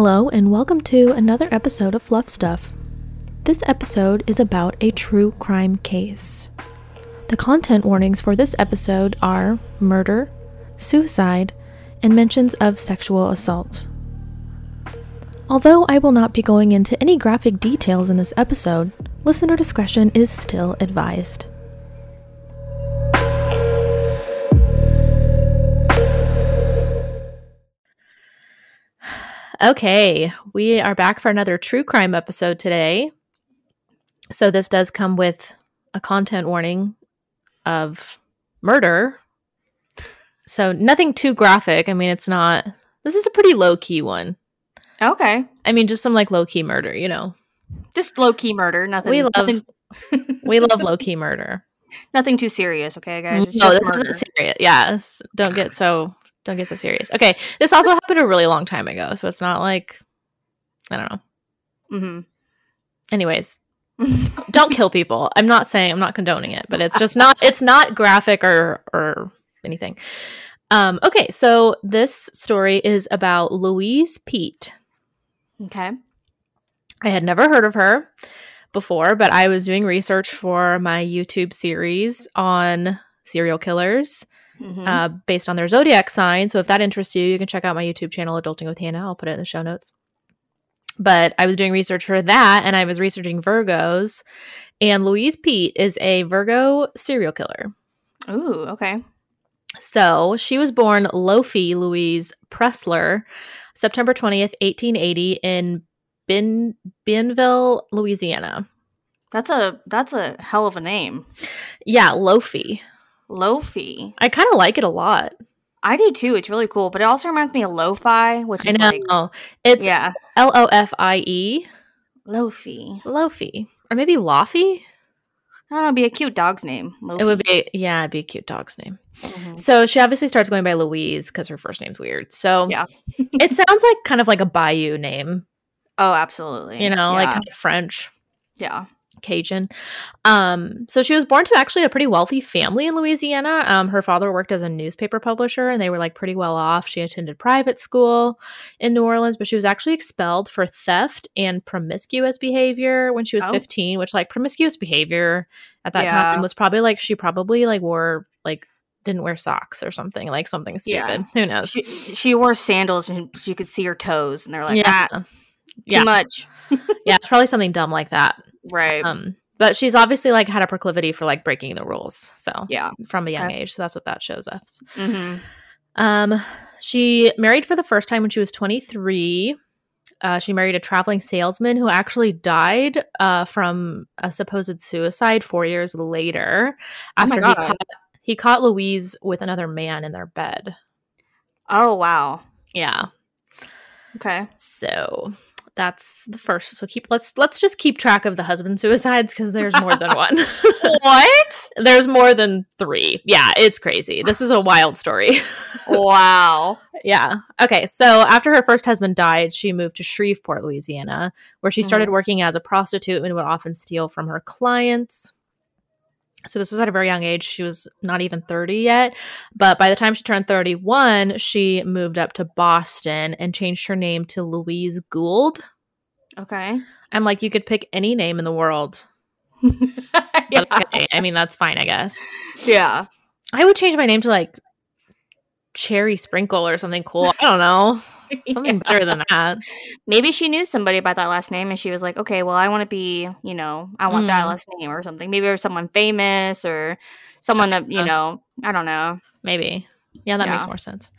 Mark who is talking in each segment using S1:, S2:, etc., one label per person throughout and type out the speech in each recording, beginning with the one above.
S1: Hello, and welcome to another episode of Fluff Stuff. This episode is about a true crime case. The content warnings for this episode are murder, suicide, and mentions of sexual assault. Although I will not be going into any graphic details in this episode, listener discretion is still advised. Okay, we are back for another true crime episode today. So, this does come with a content warning of murder. So, nothing too graphic. I mean, it's not, this is a pretty low key one.
S2: Okay.
S1: I mean, just some like low key murder, you know.
S2: Just low key murder. Nothing.
S1: We love-
S2: nothing,
S1: We love low key murder.
S2: nothing too serious. Okay, guys. It's
S1: no, this
S2: murder.
S1: isn't serious. Yes, don't get so don't get so serious. Okay, this also happened a really long time ago, so it's not like I don't know.
S2: Mm-hmm.
S1: Anyways, don't kill people. I'm not saying I'm not condoning it, but it's just not it's not graphic or or anything. Um, okay, so this story is about Louise Peete.
S2: okay.
S1: I had never heard of her before, but I was doing research for my YouTube series on serial killers
S2: Mhm.
S1: uh, based on their zodiac sign. So if that interests you, you can check out my YouTube channel, Adulting with Hannah. I'll put it in the show notes. But I was doing research for that, and I was researching Virgos, and Louise Peete is a Virgo serial killer.
S2: Ooh. Okay.
S1: So she was born Lofie Louise Preslar, September 20th, 1880, in Bin- Bienville, Louisiana.
S2: That's a that's a hell of a name.
S1: Yeah, Lofie.
S2: Lofie.
S1: I kind of like it a lot.
S2: I do too. It's really cool, but it also reminds me of lo-fi, which
S1: I
S2: is
S1: know.
S2: like
S1: it's
S2: yeah,
S1: L O F I E,
S2: Lofie.
S1: Lofie. Or maybe Lofie?
S2: I don't know. It'd be a cute dog's name. Lofie.
S1: It would be, yeah, it'd be a cute dog's name.
S2: Mhm.
S1: So she obviously starts going by Louise because her first name's weird. So
S2: Yeah.
S1: it sounds like kind of like a Bayou name,
S2: Oh, absolutely.
S1: you know, like kind of French,
S2: yeah.
S1: Cajun. Um, so she was born to actually a pretty wealthy family in Louisiana. Um, her father worked as a newspaper publisher and they were like pretty well off. She attended private school in New Orleans, but she was actually expelled for theft and promiscuous behavior when she was
S2: Oh.
S1: 15, which like promiscuous behavior at that
S2: Yeah.
S1: time was probably like she probably like wore like didn't wear socks or something, like something
S2: Yeah.
S1: stupid. Who knows?
S2: She she wore sandals and you could see her toes, and they're like,
S1: yeah.
S2: ah, too
S1: yeah.
S2: much.
S1: yeah, it's probably something dumb like that.
S2: Right.
S1: Um, but she's obviously like had a proclivity for like breaking the rules. So
S2: yeah.
S1: from a young age. So that's what that shows us.
S2: hmm
S1: Um, she married for the first time when she was 23. Uh, she married a traveling salesman who actually died uh, from a supposed suicide four years later
S2: Oh
S1: after he caught, he caught Louise with another man in their bed.
S2: Oh wow.
S1: Yeah.
S2: Okay.
S1: So that's the first. So keep let's let's just keep track of the husband suicides because there's more than one.
S2: what?
S1: there's more than three. Yeah, it's crazy. This is a wild story.
S2: wow.
S1: Yeah. Okay. So after her first husband died, she moved to Shreveport, Louisiana, where she started mm-hmm. working as a prostitute and would often steal from her clients. So this was at a very young age. She was not even 30 yet. But by the time she turned 31, she moved up to Boston and changed her name to Louise Gould.
S2: Okay.
S1: I'm like, you could pick any name in the world.
S2: yeah.
S1: Okay. I mean, that's fine, I guess.
S2: yeah.
S1: I would change my name to like Cherry Sprinkle or something cool. I don't know. Something better than that.
S2: Maybe she knew somebody by that last name and she was like, okay, well, I want to be, you know, I want that
S1: Mm.
S2: last name or something. Maybe there's someone famous or someone that, you know, I don't know.
S1: Maybe. Yeah, that makes more sense.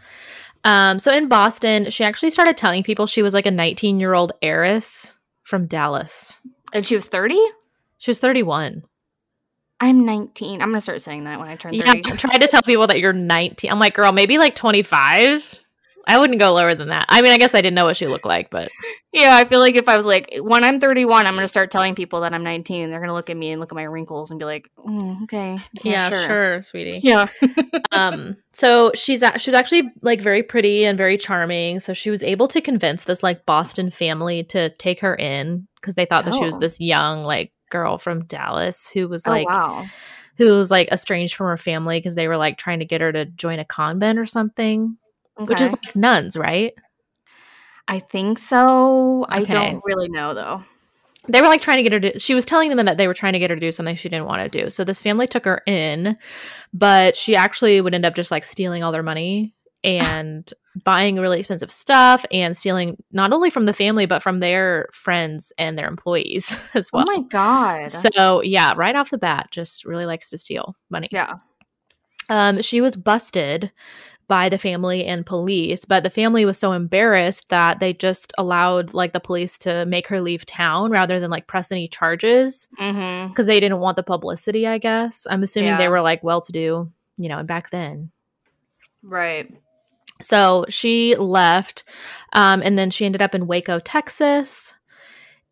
S1: Um, so in Boston, she actually started telling people she was like a 19 year old heiress from Dallas.
S2: And she was 30?
S1: She was 31.
S2: I'm 19. I'm going to start saying that when I turn
S1: Yeah,
S2: 30.
S1: I tried to tell people that you're 19. I'm like, girl, maybe like 25. I wouldn't go lower than that. I mean, I guess I didn't know what she looked like, but
S2: Yeah, I feel like if I was like, when I'm 31, I'm going to start telling people that I'm 19. They're going to look at me and look at my wrinkles and be like, mm, okay.
S1: yeah, sure. sweetie.
S2: Yeah.
S1: um so she's a- she was actually like very pretty and very charming so she was able to convince this like boston family to take her in because they thought that she was
S2: Oh.
S1: this young like girl from dallas who was
S2: Oh,
S1: like
S2: wow.
S1: who was like estranged from her family because they were like trying to get her to join a convent or something which is like nuns right
S2: I think so. I don't really know though.
S1: They were like trying to get her to, she was telling them that they were trying to get her to do something she didn't want to do. So this family took her in, but she actually would end up just like stealing all their money and buying really expensive stuff and stealing not only from the family, but from their friends and their employees as well.
S2: oh my god.
S1: So yeah, right off the bat, just really likes to steal money.
S2: yeah.
S1: Um, she was busted by the family and police, but the family was so embarrassed that they just allowed like the police to make her leave town rather than like press any charges
S2: Mm-hmm.
S1: because they didn't want the publicity. I guess I'm assuming they were like well to do, you know, and back then.
S2: Right.
S1: So she left, um, and then she ended up in Waco, Texas.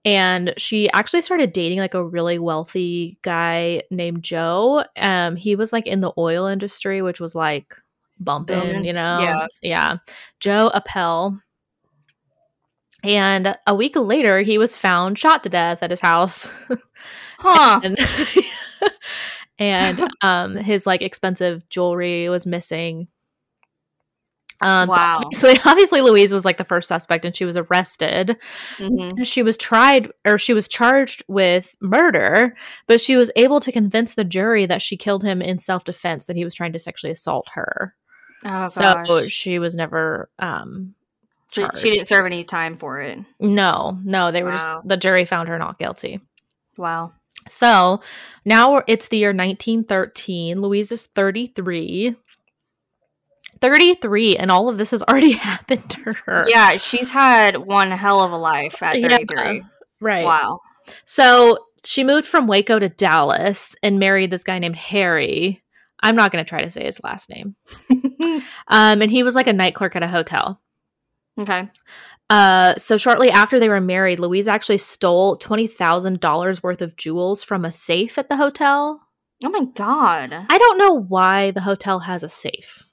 S1: And she actually started dating like a really wealthy guy named Joe. Um, he was like in the oil industry, which was like bumping, you know?
S2: Yeah.
S1: Yeah. Joe Appel. And a week later, he was found shot to death at his house.
S2: Huh.
S1: and and um his like expensive jewelry was missing um so obviously, obviously louise was like the first suspect and she was arrested
S2: Mhm.
S1: she was tried or she was charged with murder but she was able to convince the jury that she killed him in self-defense that he was trying to sexually assault her
S2: Oh
S1: so
S2: gosh.
S1: she was never um charged.
S2: she didn't serve any time for it.
S1: no no they were
S2: Wow.
S1: just the jury found her not guilty
S2: Wow.
S1: So now it's the year 1913. Louise is 33. 33, and all of this has already happened to her.
S2: Yeah, she's had one hell of a life at
S1: Yeah.
S2: 33.
S1: Right.
S2: Wow.
S1: So she moved from Waco to Dallas and married this guy named Harry. I'm not going to try to say his last name. Um, and he was like a night clerk at a hotel.
S2: okay.
S1: Uh, so shortly after they were married, Louise actually stole $20,000 worth of jewels from a safe at the hotel.
S2: Oh my god.
S1: I don't know why the hotel has a safe.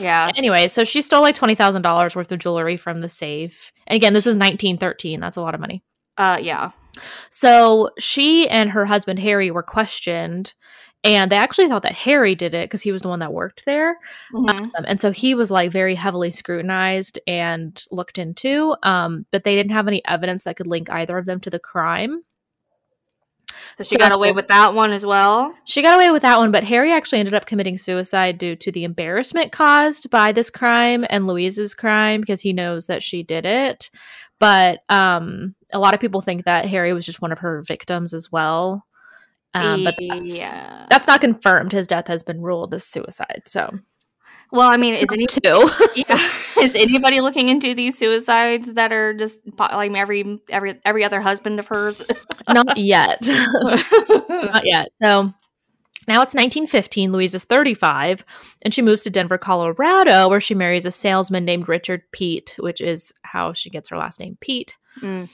S2: Yeah.
S1: Anyway, so she stole like twenty thousand dollars worth of jewelry from the safe. And again, this is nineteen thirteen. That's a lot of money.
S2: Uh yeah.
S1: So she and her husband Harry were questioned, and they actually thought that Harry did it because he was the one that worked there.
S2: Mhm.
S1: Um, and so he was like very heavily scrutinized and looked into. Um, but they didn't have any evidence that could link either of them to the crime.
S2: So she got away with that one as well.
S1: She got away with that one, but Harry actually ended up committing suicide due to the embarrassment caused by this crime and Louise's crime because he knows that she did it. But um, a lot of people think that Harry was just one of her victims as well. Um, but that's,
S2: yeah.
S1: that's not confirmed. His death has been ruled as suicide. So
S2: Well, I mean,
S1: it's
S2: is any
S1: two.
S2: yeah, is anybody looking into these suicides that are just like every every every other husband of hers?
S1: not yet. not yet. So now it's 1915. Louise is 35, and she moves to Denver, Colorado, where she marries a salesman named Richard Peete, which is how she gets her last name, Peete.
S2: Mm.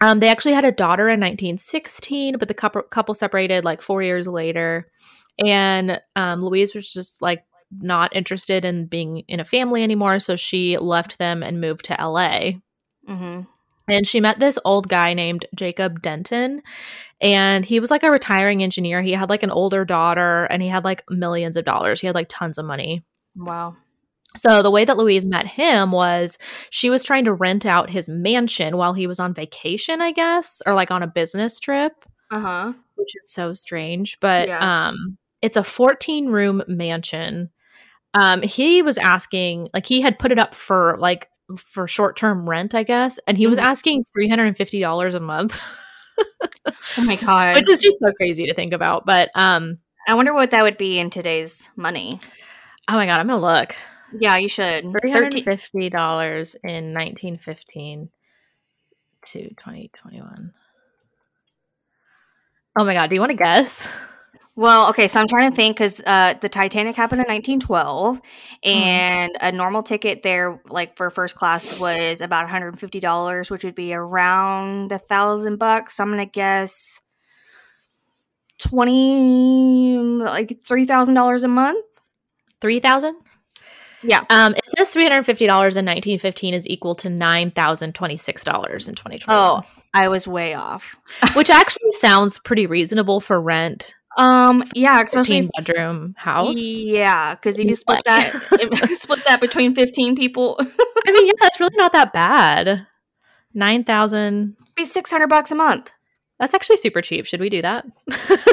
S1: Um, they actually had a daughter in 1916, but the couple, couple separated like four years later. And um, Louise was just like not interested in being in a family anymore. So she left them and moved to LA.
S2: hmm
S1: And she met this old guy named Jacob Denton. And he was like a retiring engineer. He had like an older daughter and he had like millions of dollars. He had like tons of money.
S2: Wow.
S1: So the way that Louise met him was she was trying to rent out his mansion while he was on vacation, I guess, or like on a business trip,
S2: Uh huh.
S1: which is so strange. But
S2: Yeah.
S1: um it's a 14 room mansion. Um he was asking like he had put it up for like for short-term rent, I guess, and he was
S2: Mhm.
S1: asking $350 a month.
S2: Oh my god.
S1: which is just so crazy to think about. But um
S2: I wonder what that would be in today's money.
S1: oh my god, I'm going to look.
S2: Yeah, you should.
S1: Three hundred fifty dollars in nineteen fifteen to twenty twenty one. Oh my god! Do you want to guess?
S2: Well, okay, so I'm trying to think because uh, the Titanic happened in 1912,
S1: Mm-hmm.
S2: and a normal ticket there, like for first class, was about 150 dollars, which would be around a thousand bucks. So I'm gonna guess twenty, like three thousand dollars a month.
S1: Three thousand.
S2: Yeah.
S1: Um, it says three hundred fifty dollars in nineteen fifteen is equal to nine thousand twenty six dollars in twenty twenty.
S2: Oh, I was way off.
S1: which actually sounds pretty reasonable for rent.
S2: Um, yeah, especially
S1: bedroom house.
S2: Yeah, because you
S1: You
S2: split that split that between fifteen people.
S1: I mean, yeah, that's really not that bad. Nine thousand.
S2: be six hundred bucks a month.
S1: That's actually super cheap. Should we do that?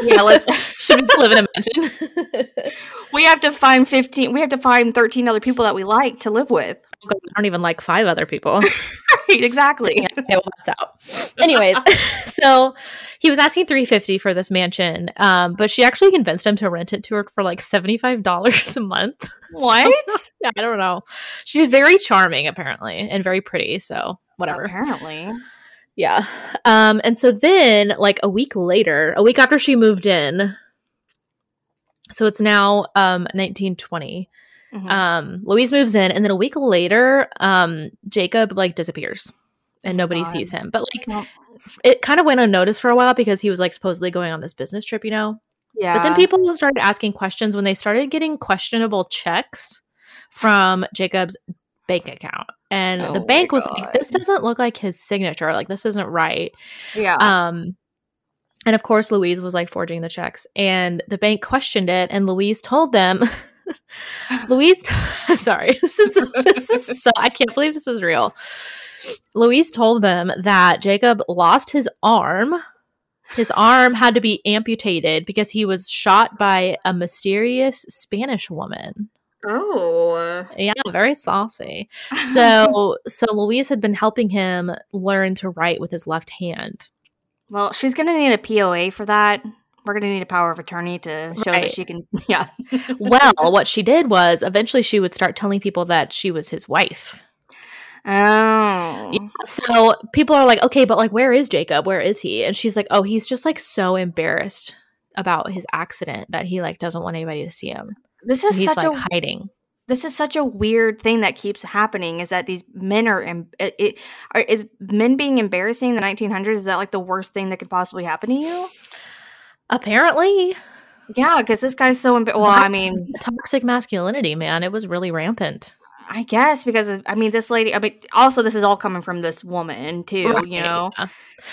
S2: Yeah, let's.
S1: Should we live in a mansion?
S2: we have to find fifteen. We have to find thirteen other people that we like to live with.
S1: I don't even like five other people.
S2: Right, exactly.
S1: Yeah, okay, well, that's out. Anyways, so he was asking 350 for this mansion, um, but she actually convinced him to rent it to her for like $75 a month.
S2: What?
S1: yeah, I don't know. She's very charming, apparently, and very pretty. So whatever.
S2: Apparently.
S1: Yeah. Um, and so then, like a week later, a week after she moved in, so it's now um 1920.
S2: Mhm.
S1: Um, Louise moves in, and then a week later, um, Jacob like disappears, and nobody
S2: God.
S1: sees him. But like,
S2: Well,
S1: it kind of went unnoticed for a while because he was like supposedly going on this business trip, you know.
S2: yeah.
S1: But then people started asking questions when they started getting questionable checks from Jacob's bank account, and
S2: Oh
S1: the bank was
S2: God.
S1: like, "This doesn't look like his signature. Like this isn't right."
S2: Yeah.
S1: Um, and of course, Louise was like forging the checks, and the bank questioned it, and Louise told them. Louise, sorry, this is this is so I can't believe this is real. Louise told them that Jacob lost his arm. His arm had to be amputated because he was shot by a mysterious Spanish woman.
S2: Oh.
S1: Yeah, very saucy. So, so Louise had been helping him learn to write with his left hand.
S2: well, she's gonna need a POA for that. We're gonna need a power of attorney to show
S1: Right.
S2: that she can. Yeah.
S1: well, what she did was eventually she would start telling people that she was his wife.
S2: Oh.
S1: Yeah, So people are like, okay, but like, where is Jacob? Where is he? And she's like, oh, he's just like so embarrassed about his accident that he like doesn't want anybody to see him.
S2: This is such
S1: like
S2: a
S1: hiding.
S2: this is such a weird thing that keeps happening is that these men are em- it, it are, is men being embarrassing in the 1900s is that like the worst thing that could possibly happen to you
S1: Apparently,
S2: yeah because this guy's so embar- well i mean
S1: toxic masculinity, man, it was really rampant.
S2: I guess because of, i mean this lady i mean also this is all coming from this woman too
S1: Right,
S2: you know
S1: yeah.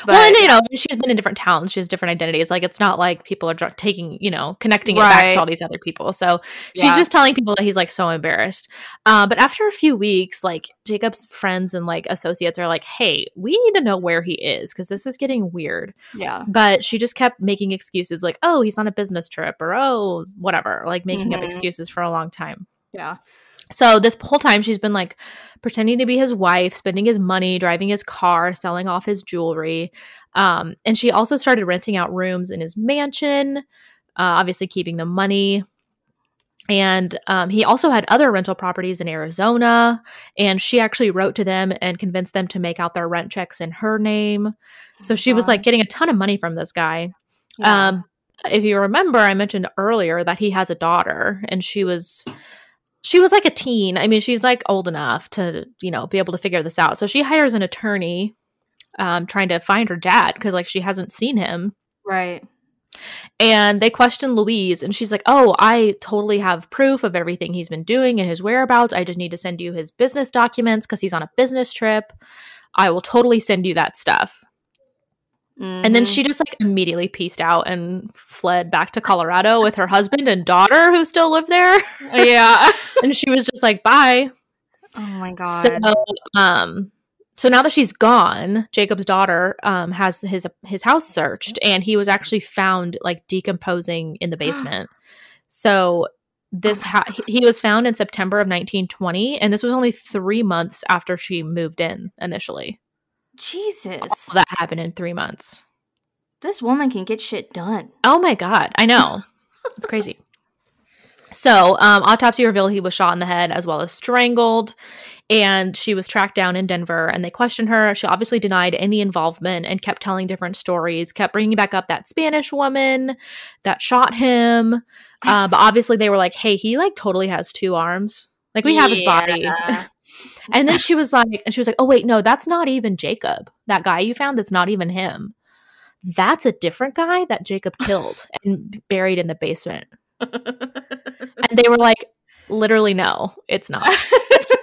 S2: but
S1: well, and you know, she's been in different towns. She has different identities. Like, it's not like people are dr- taking, you know, connecting it back to all these other people. So she's
S2: Yeah.
S1: just telling people that he's like so embarrassed. Uh, but after a few weeks, like Jacob's friends and like associates are like, "Hey, we need to know where he is because this is getting weird."
S2: yeah
S1: But she just kept making excuses, like, "Oh, he's on a business trip," or "Oh, whatever," like making up
S2: Mhm.
S1: excuses for a long time.
S2: yeah
S1: So this whole time she's been like pretending to be his wife, spending his money, driving his car, selling off his jewelry. Um, and she also started renting out rooms in his mansion, uh, obviously keeping the money. And um, he also had other rental properties in Arizona. And she actually wrote to them and convinced them to make out their rent checks in her name. So she was like getting a ton of money from this guy.
S2: Yeah.
S1: Um, if you remember, I mentioned earlier that he has a daughter, and she was she was like a teen. I mean, she's like old enough to you know be able to figure this out. So she hires an attorney, um, trying to find her dad because like she hasn't seen him.
S2: right
S1: And they question Louise, and she's like, "Oh, I totally have proof of everything he's been doing and his whereabouts. I just need to send you his business documents because he's on a business trip. I will totally send you that stuff." And then
S2: Mhm.
S1: she just like immediately pieced out and fled back to Colorado with her husband and daughter who still live there.
S2: yeah
S1: and she was just like, bye.
S2: oh my god
S1: So um so now that she's gone, Jacob's daughter um has his his house searched and he was actually found like decomposing in the basement. so this
S2: Oh
S1: ha- he he was found in September of 1920 and this was only 3 months after she moved in initially.
S2: Jesus
S1: All that happened in 3 months.
S2: this woman can get shit done
S1: Oh my god, I know. it's crazy. So, um, autopsy revealed he was shot in the head as well as strangled, and she was tracked down in Denver. And they questioned her. She obviously denied any involvement and kept telling different stories. Kept bringing back up that Spanish woman that shot him. Uh, but obviously, they were like, "Hey, he like totally has two arms. Like we have his body."
S2: Yeah.
S1: And then she was like, and she was like, oh, wait, no, that's not even Jacob. That guy you found, that's not even him. That's a different guy that Jacob killed and buried in the basement. And they were like, literally, no, it's not. So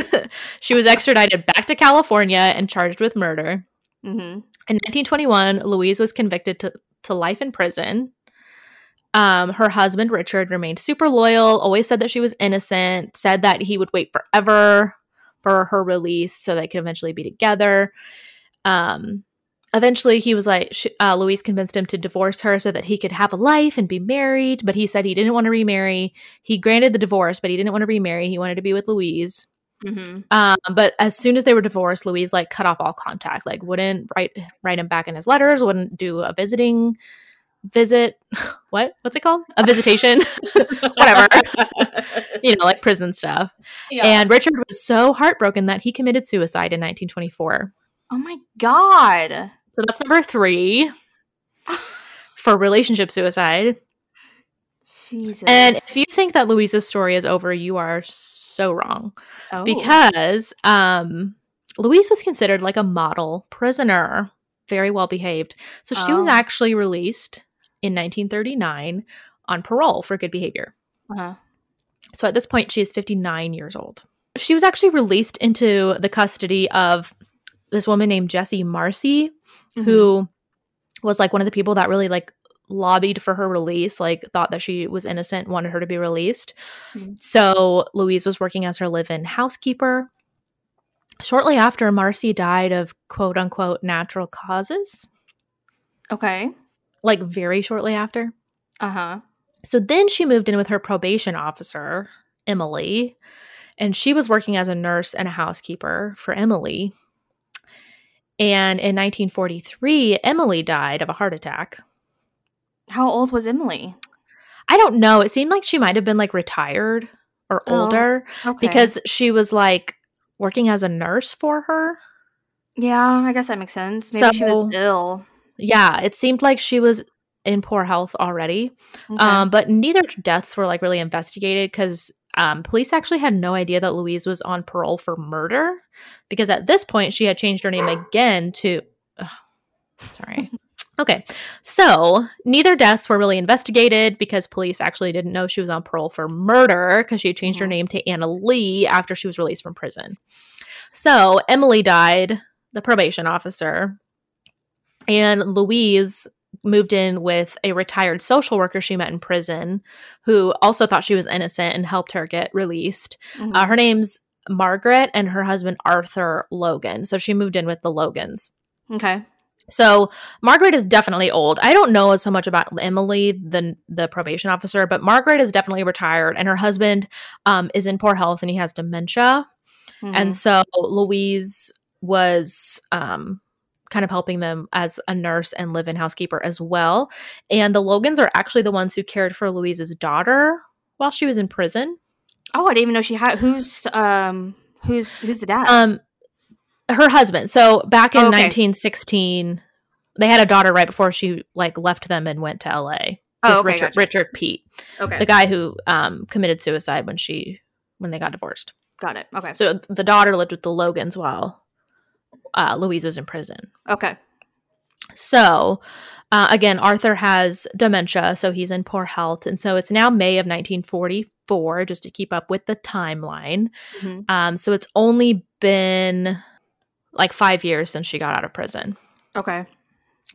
S1: she was extradited back to California and charged with murder.
S2: Mhm.
S1: In 1921, Louise was convicted to, to life in prison. Um, her husband Richard remained super loyal, always said that she was innocent, said that he would wait forever for her release so they could eventually be together. Um, eventually, he was like, sh- uh, Louise convinced him to divorce her so that he could have a life and be married. But he said he didn't want to remarry. He granted the divorce, but he didn't want to remarry. He wanted to be with Louise.
S2: Mm-hmm.
S1: Um, but as soon as they were divorced, Louise like cut off all contact. Like wouldn't write write him back in his letters. Wouldn't do a visiting visit. What? What's it called? A visitation. Whatever. you know, like prison stuff.
S2: Yeah.
S1: And Richard was so heartbroken that he committed suicide in 1924.
S2: oh my god.
S1: So that's number three for relationship suicide.
S2: Jesus.
S1: And if you think that Louise's story is over, you are so wrong.
S2: oh.
S1: because um Louise was considered like a model prisoner, very well behaved. So she was
S2: Oh.
S1: actually released in 1939 on parole for good behavior.
S2: uh-huh.
S1: So at this point she is 59 years old. She was actually released into the custody of this woman named Jessie Marcy
S2: Mm-hmm.
S1: who was like one of the people that really like lobbied for her release, like thought that she was innocent, wanted her to be released.
S2: Mhm.
S1: So Louise was working as her live in housekeeper. Shortly after, Marcy died of quote unquote natural causes,
S2: Okay.
S1: Like very shortly after.
S2: Uh huh.
S1: So then she moved in with her probation officer, Emily, and she was working as a nurse and a housekeeper for Emily. And in 1943, Emily died of a heart attack.
S2: How old was Emily?
S1: I don't know. It seemed like she might have been like retired or
S2: Oh,
S1: older
S2: Okay.
S1: because she was like working as a nurse for her.
S2: yeah, I guess that makes sense. Maybe she was ill.
S1: Yeah, it seemed like she was in poor health already.
S2: Okay.
S1: Um, but neither deaths were like really investigated because um, police actually had no idea that Louise was on parole for murder because at this point she had changed her name again to. ugh, sorry. Okay, so neither deaths were really investigated because police actually didn't know she was on parole for murder because she had changed her
S2: Mhm.
S1: name to Anna Lee after she was released from prison. So Emily died, the probation officer, and Louise moved in with a retired social worker she met in prison who also thought she was innocent and helped her get released.
S2: Mhm.
S1: Uh, her name's Margaret and her husband Arthur Logan. So she moved in with the Logans.
S2: okay.
S1: So Margaret is definitely old. I don't know so much about Emily, the the probation officer, but Margaret is definitely retired, and her husband um, is in poor health and he has dementia.
S2: Mhm.
S1: And so Louise was um, kind of helping them as a nurse and live in housekeeper as well. And the Logans are actually the ones who cared for Louise's daughter while she was in prison.
S2: oh, I didn't even know she had. Who's um who's who's the dad?
S1: Um, her husband. So back in
S2: Oh, okay.
S1: 1916, they had a daughter right before she like left them and went to LA.
S2: oh, okay.
S1: Richard,
S2: gotcha.
S1: Richard Peete,
S2: Okay.
S1: the guy who um, committed suicide when she when they got divorced.
S2: Got it. Okay.
S1: So the daughter lived with the Logans while uh, Louise was in prison.
S2: Okay.
S1: So, uh, again, Arthur has dementia, so he's in poor health. And so it's now May of 1944, just to keep up with the timeline.
S2: Mhm.
S1: Um, so it's only been like five years since she got out of prison.
S2: Okay.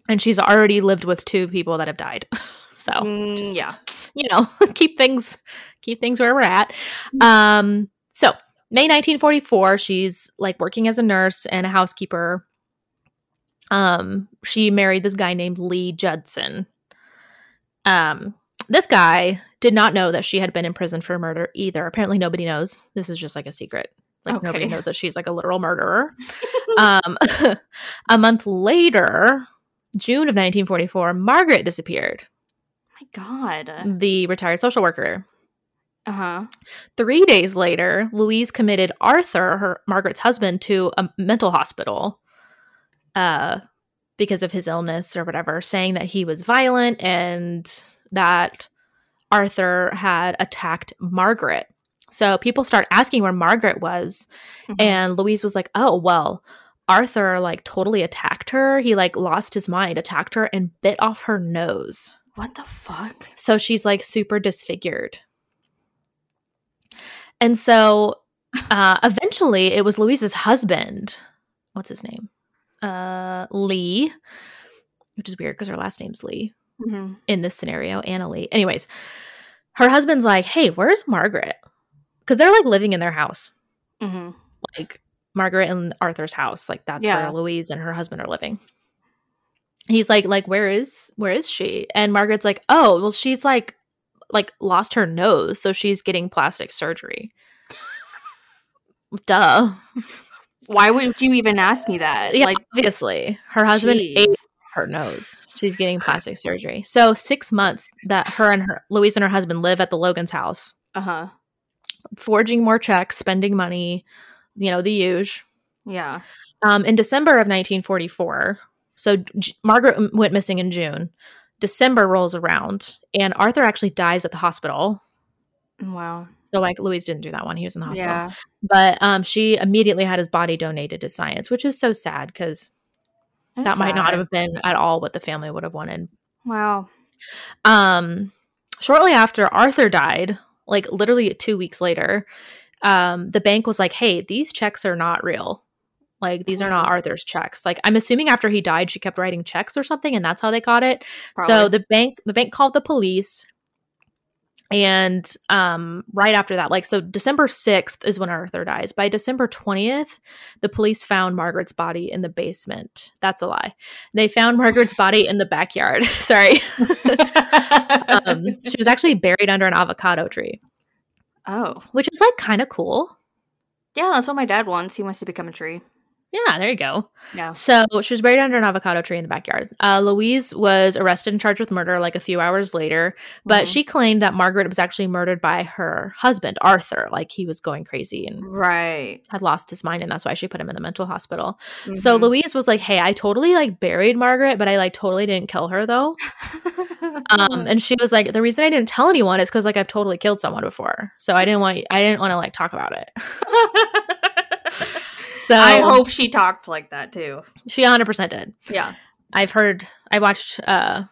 S1: And she's already lived with two people that have died. so,
S2: Mm,
S1: just,
S2: yeah.
S1: you know, keep things keep things where we're at. Um, so May 1944, she's like working as a nurse and a housekeeper. Um, she married this guy named Lee Judson. Um, this guy did not know that she had been in prison for murder either. Apparently, nobody knows. This is just like a secret. Like nobody knows that she's like a literal murderer. um, a month later, June of 1944, Margaret disappeared.
S2: my God.
S1: The retired social worker.
S2: Uh huh.
S1: Three days later, Louise committed Arthur, her Margaret's husband, to a mental hospital uh, because of his illness or whatever, saying that he was violent and that Arthur had attacked Margaret. So people start asking where Margaret was,
S2: Mhm.
S1: and Louise was like, "Oh, well, Arthur like totally attacked her. He like lost his mind, attacked her, and bit off her nose."
S2: What the fuck?
S1: So she's like super disfigured. And so uh, eventually it was Louise's husband. What's his name? Uh, Lee, which is weird because her last name's Lee.
S2: Mhm.
S1: in this scenario, Anna Lee. Anyways, her husband's like, "Hey, where's Margaret?" Because they're like living in their house,
S2: Mhm.
S1: like Margaret and Arthur's house. Like that's
S2: Yeah.
S1: where Louise and her husband are living. He's like, "Like where is where is she?" And Margaret's like, "Oh, well, she's like like lost her nose, so she's getting plastic surgery." Duh.
S2: Why would you even ask me that?
S1: Yeah,
S2: Like,
S1: obviously, her husband
S2: jeez.
S1: ate her nose. She's getting plastic surgery. So six months that her and her Louise and her husband live at the Logan's house,
S2: Uh huh.
S1: forging more checks, spending money, you know, the huge.
S2: Yeah.
S1: Um, in December of 1944, so J- Margaret m- went missing in June. December rolls around, and Arthur actually dies at the hospital.
S2: Wow.
S1: So, like, Louise didn't do that one; he was in the hospital.
S2: Yeah.
S1: But um, she immediately had his body donated to science, which is so sad because that might not have been at all what the family would have wanted.
S2: Wow.
S1: Um, shortly after Arthur died, like literally two weeks later, um, the bank was like, "Hey, these checks are not real. Like these are not. Arthur's checks." Like I'm assuming after he died, she kept writing checks or something, and that's how they got it. So the bank, the bank called the police. And um, right after that, like so, December sixth is when Arthur dies. By December twentieth, the police found Margaret's body in the basement. That's a lie. They found Margaret's body in the backyard. Sorry, um, she was actually buried under an avocado tree,
S2: oh.
S1: which is like kind of cool.
S2: Yeah, that's what my dad wants. He wants to become a tree.
S1: Yeah, there you go.
S2: Yeah.
S1: So she was buried under an avocado tree in the backyard. Uh, Louise was arrested and charged with murder like a few hours later, but
S2: Mhm.
S1: she claimed that Margaret was actually murdered by her husband, Arthur. Like he was going crazy and
S2: Right.
S1: had lost his mind, and that's why she put him in the mental hospital. So
S2: Mhm.
S1: Louise was like, "Hey, I totally like buried Margaret, but I like totally didn't kill her though." Um, and she was like, "The reason I didn't tell anyone is because like I've totally killed someone before, so I didn't want I didn't want to like talk about it." So
S2: I hope she talked like that too.
S1: she 100 percent did.
S2: Yeah.
S1: I've heard. I watched. uh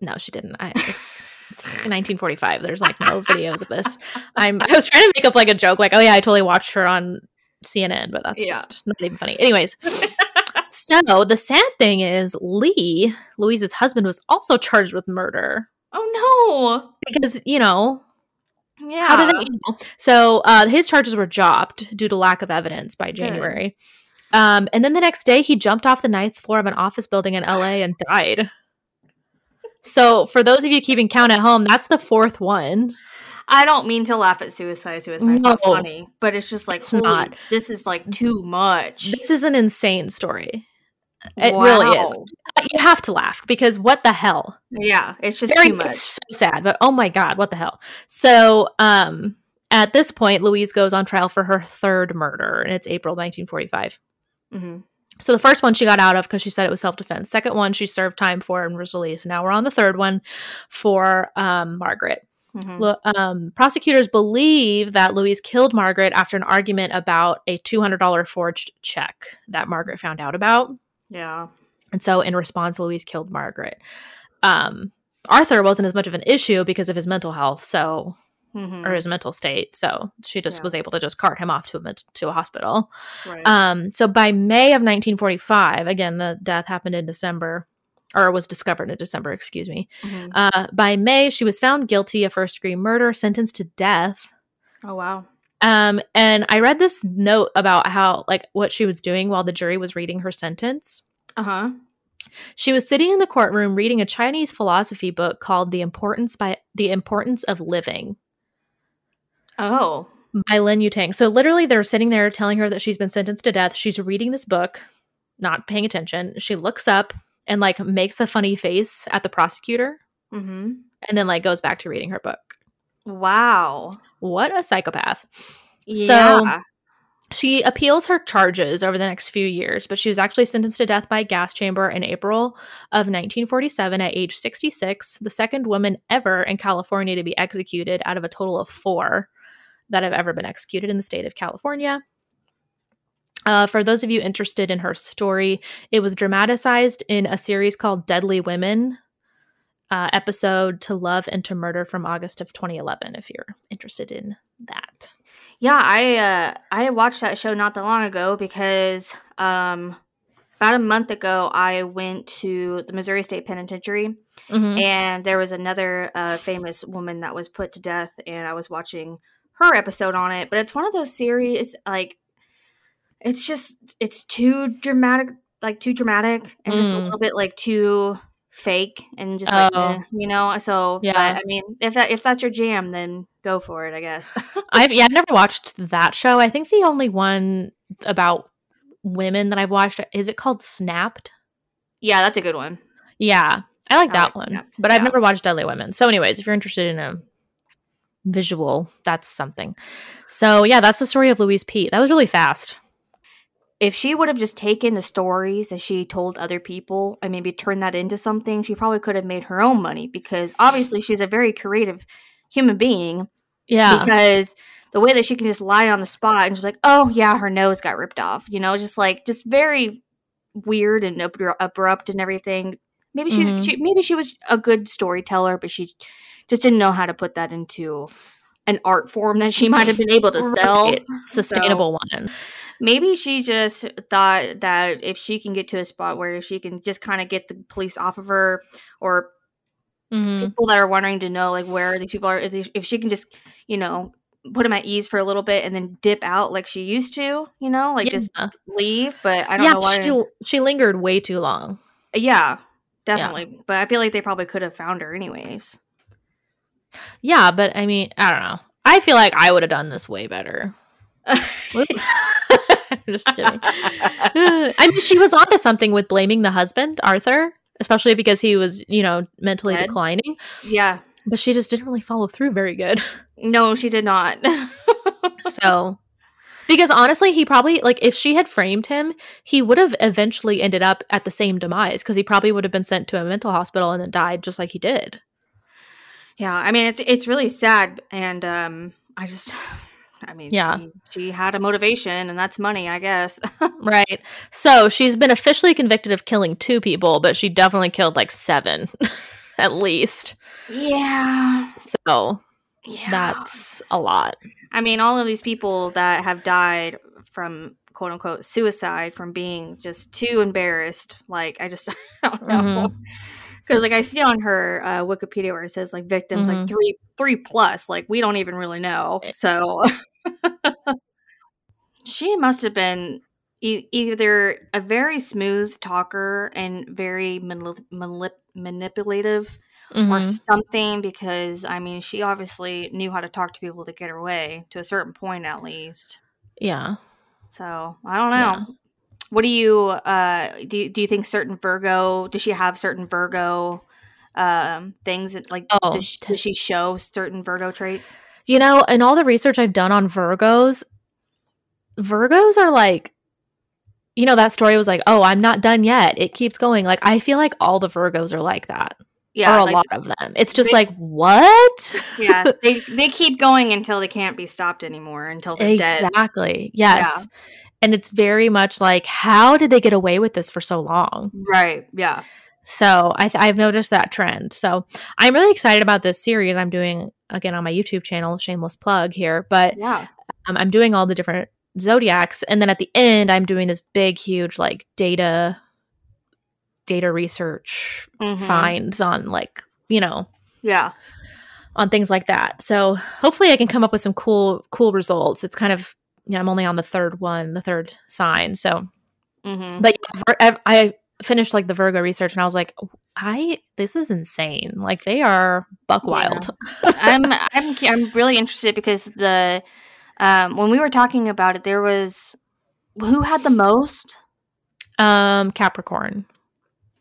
S1: No, she didn't. I, it's. It's 1945. There's like no videos of this. I'm. I was trying to make up like a joke, like, "Oh yeah, I totally watched her on CNN," but that's
S2: Yeah.
S1: just not even funny. Anyways, so the sad thing is, Lee, Louise's husband, was also charged with murder
S2: Oh no!
S1: because you know
S2: no. Yeah.
S1: how did they? You know? So uh, his charges were dropped due to lack of evidence by January. Um, and then the next day, he jumped off the ninth floor of an office building in LA and died. So, for those of you keeping count at home, that's the fourth one.
S2: I don't mean to laugh at suicide. Suicide's not
S1: No.
S2: funny, but it's just like
S1: It's
S2: holy,
S1: not.
S2: This is like too much.
S1: This is an insane story. It really is. You have to laugh because what the hell?
S2: Yeah, it's just
S1: Very
S2: too much.
S1: it's so sad, but oh my god, what the hell? So, um, at this point, Louise goes on trial for her third murder, and it's April 1945.
S2: hmm
S1: So the first one she got out of because she said it was self defense. Second one she served time for and was released. Now we're on the third one for um, Margaret.
S2: hmm
S1: Lo- um, prosecutors believe that Louise killed Margaret after an argument about a two hundred dollar forged check that Margaret found out about,
S2: Yeah.
S1: and so in response, Louise killed Margaret. Um, Arthur wasn't as much of an issue because of his mental health, so
S2: hmm
S1: or his mental state. So she just
S2: Yeah.
S1: was able to just cart him off to a to a hospital.
S2: Right.
S1: Um, so by May of 1945, again, the death happened in December, or was discovered in December, excuse me.
S2: Mhm.
S1: Uh, by May, she was found guilty of first degree murder, sentenced to death.
S2: Oh wow.
S1: Um, and I read this note about how, like, what she was doing while the jury was reading her sentence.
S2: Uh huh.
S1: She was sitting in the courtroom reading a Chinese philosophy book called "The Importance by The Importance of Living"
S2: Oh.
S1: by Lin Yutang. So literally, they're sitting there telling her that she's been sentenced to death. She's reading this book, not paying attention. She looks up and like makes a funny face at the prosecutor,
S2: hmm
S1: and then like goes back to reading her book.
S2: Wow.
S1: What a psychopath!
S2: Yeah.
S1: She appeals her charges over the next few years, but she was actually sentenced to death by gas chamber in April of 1947 at age 66, the second woman ever in California to be executed out of a total of four that have ever been executed in the state of California. Uh, for those of you interested in her story, it was dramatized in a series called Deadly Women, uh, episode To Love and to Murder from August of 2011, if you're interested in that.
S2: Yeah, I uh I watched that show not that long ago because um about a month ago, I went to the Missouri State Penitentiary,
S1: Mhm.
S2: and there was another uh, famous woman that was put to death, and I was watching her episode on it. But it's one of those series like it's just it's too dramatic, like too dramatic, and just a
S1: Mm.
S2: little bit like too fake, and just like
S1: Oh.
S2: eh, you know. So
S1: Yeah.
S2: but, I mean, if that if that's your jam, then go for it. I guess.
S1: I've yeah, I've never watched that show. I think the only one about women that I've watched is it called Snapped?
S2: yeah, that's a good one.
S1: Yeah, I like
S2: I
S1: that
S2: like
S1: one,
S2: Snapped,
S1: but I've never watched Deadly Women. So, anyways, if you're interested in a visual, that's something. So, yeah, that's the story of Louise Peete. That was really fast.
S2: If she would have just taken the stories that she told other people and maybe turned that into something, she probably could have made her own money because obviously she's a very creative human being.
S1: Yeah,
S2: Because the way that she can just lie on the spot and she's like, oh, yeah, her nose got ripped off, you know, just like, just very weird and abru- abrupt and everything. Maybe she's,
S1: Mhm.
S2: she, maybe she was a good storyteller, but she just didn't know how to put that into an art form that she might have been able to sell.
S1: Right. sustainable one.
S2: Maybe she just thought that if she can get to a spot where she can just kind of get the police off of her, or
S1: Mhm.
S2: people that are wondering to know like where these people are, if, they- if she can just you know put them at ease for a little bit and then dip out like she used to, you know, like just leave. But I don't
S1: yeah,
S2: know why.
S1: she she lingered way too long.
S2: yeah, definitely. But I feel like they probably could have found her anyways.
S1: Yeah, but I mean, I don't know. I feel like I would have done this way better. I'm just kidding. I mean, she was onto something with blaming the husband, Arthur, especially because he was, you know, mentally
S2: Dead?
S1: declining.
S2: yeah.
S1: But she just didn't really follow through very good.
S2: No, she did not.
S1: So, because honestly, he probably, like, if she had framed him, he would have eventually ended up at the same demise because he probably would have been sent to a mental hospital and then died just like he did.
S2: Yeah, I mean it's it's really sad, and um, I just, I mean,
S1: Yeah.
S2: she, she had a motivation, and that's money, I guess.
S1: Right. So she's been officially convicted of killing two people, but she definitely killed like seven at least.
S2: yeah,
S1: So
S2: yeah.
S1: that's a lot.
S2: I mean, all of these people that have died from quote unquote suicide from being just too embarrassed. Like, I just I don't know.
S1: Mhm.
S2: Because like I see on her uh, Wikipedia where it says like victims like
S1: Mhm.
S2: three three plus like we don't even really know
S1: Eh.
S2: so she must have been e- either a very smooth talker and very manip- manip- manipulative or
S1: Mhm.
S2: something because I mean she obviously knew how to talk to people to get her way to a certain point at least.
S1: Yeah.
S2: so I don't know. What do you uh do you, do you think certain Virgo does she have certain Virgo um things that, like
S1: Oh,
S2: does, she, does she show certain Virgo traits
S1: You know, in all the research I've done on Virgos, Virgos are like, you know, that story was like, oh, I'm not done yet. It keeps going. Like, I feel like all the Virgos are like that,
S2: yeah
S1: or a
S2: like,
S1: lot of them. It's just
S2: they-
S1: like, what?
S2: yeah they they keep going until they can't be stopped anymore until they're dead
S1: exactly. Yes. And it's very much like, how did they get away with this for so long?
S2: right yeah
S1: So I th- I've noticed that trend. So I'm really excited about this series I'm doing again on my YouTube channel. Shameless plug here, but
S2: yeah
S1: um, I'm doing all the different zodiacs, and then at the end, I'm doing this big, huge like data data research
S2: Mhm.
S1: finds on like you know
S2: yeah
S1: on things like that. So hopefully, I can come up with some cool cool results. It's kind of you know I'm only on the third one, the third sign. So
S2: hmm
S1: but yeah, I, I finished like the Virgo research, and I was like, I this is insane. Like they are buck
S2: Yeah.
S1: wild.
S2: I'm I'm I'm really interested because the um when we were talking about it there was who had the most
S1: Um, Capricorn.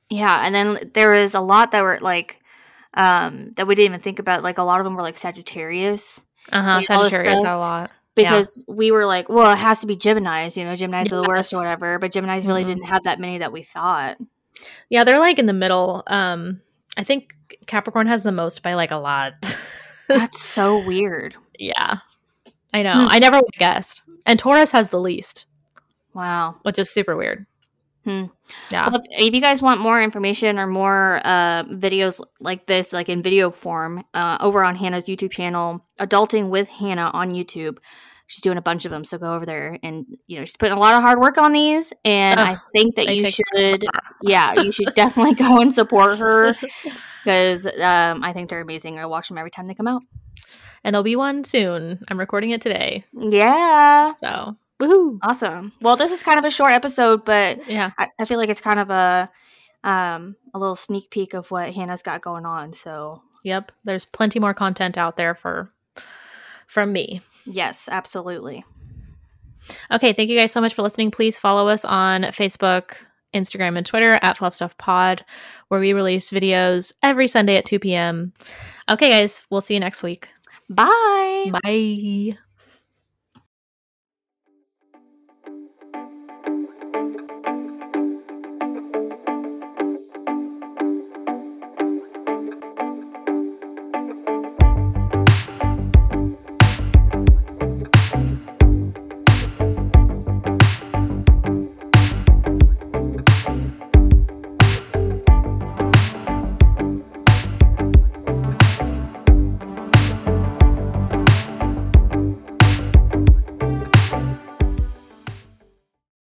S2: Yeah, and then there was a lot that were like um that we didn't even think about. Like a lot of them were like Sagittarius
S1: Uh huh.
S2: I mean,
S1: Sagittarius had a lot.
S2: because we were like, well, it has to be Gemini's. You know, Gemini's are the worst or whatever. But Gemini's really
S1: Mhm.
S2: didn't have that many that we thought.
S1: Yeah, they're like in the middle. Um, I think Capricorn has the most by like a lot.
S2: That's so weird.
S1: yeah, I know.
S2: Hmm.
S1: I never would have guessed. And Taurus has the least,
S2: Wow.
S1: which is super weird.
S2: Hmm.
S1: Yeah.
S2: Well, if, if you guys want more information or more uh, videos like this, like in video form, uh, over on Hannah's YouTube channel, Adulting with Hannah on YouTube, she's doing a bunch of them. So go over there and you know she's putting a lot of hard work on these, and I think that you should, yeah, you should definitely go and support her because um, I think they're amazing. I watch them every time they come out.
S1: And there'll be one soon. I'm recording it today.
S2: Yeah,
S1: So, woohoo.
S2: awesome. Well, this is kind of a short episode, but
S1: Yeah.
S2: I, I feel like it's kind of a um, a little sneak peek of what Hannah's got going on. So
S1: Yep. There's plenty more content out there for from me.
S2: yes, absolutely.
S1: Okay, thank you guys so much for listening. Please follow us on Facebook, Instagram, and Twitter at Fluff Stuff Pod, where we release videos every Sunday at 2 p.m. Okay, guys, we'll see you next week.
S2: Bye.
S1: Bye.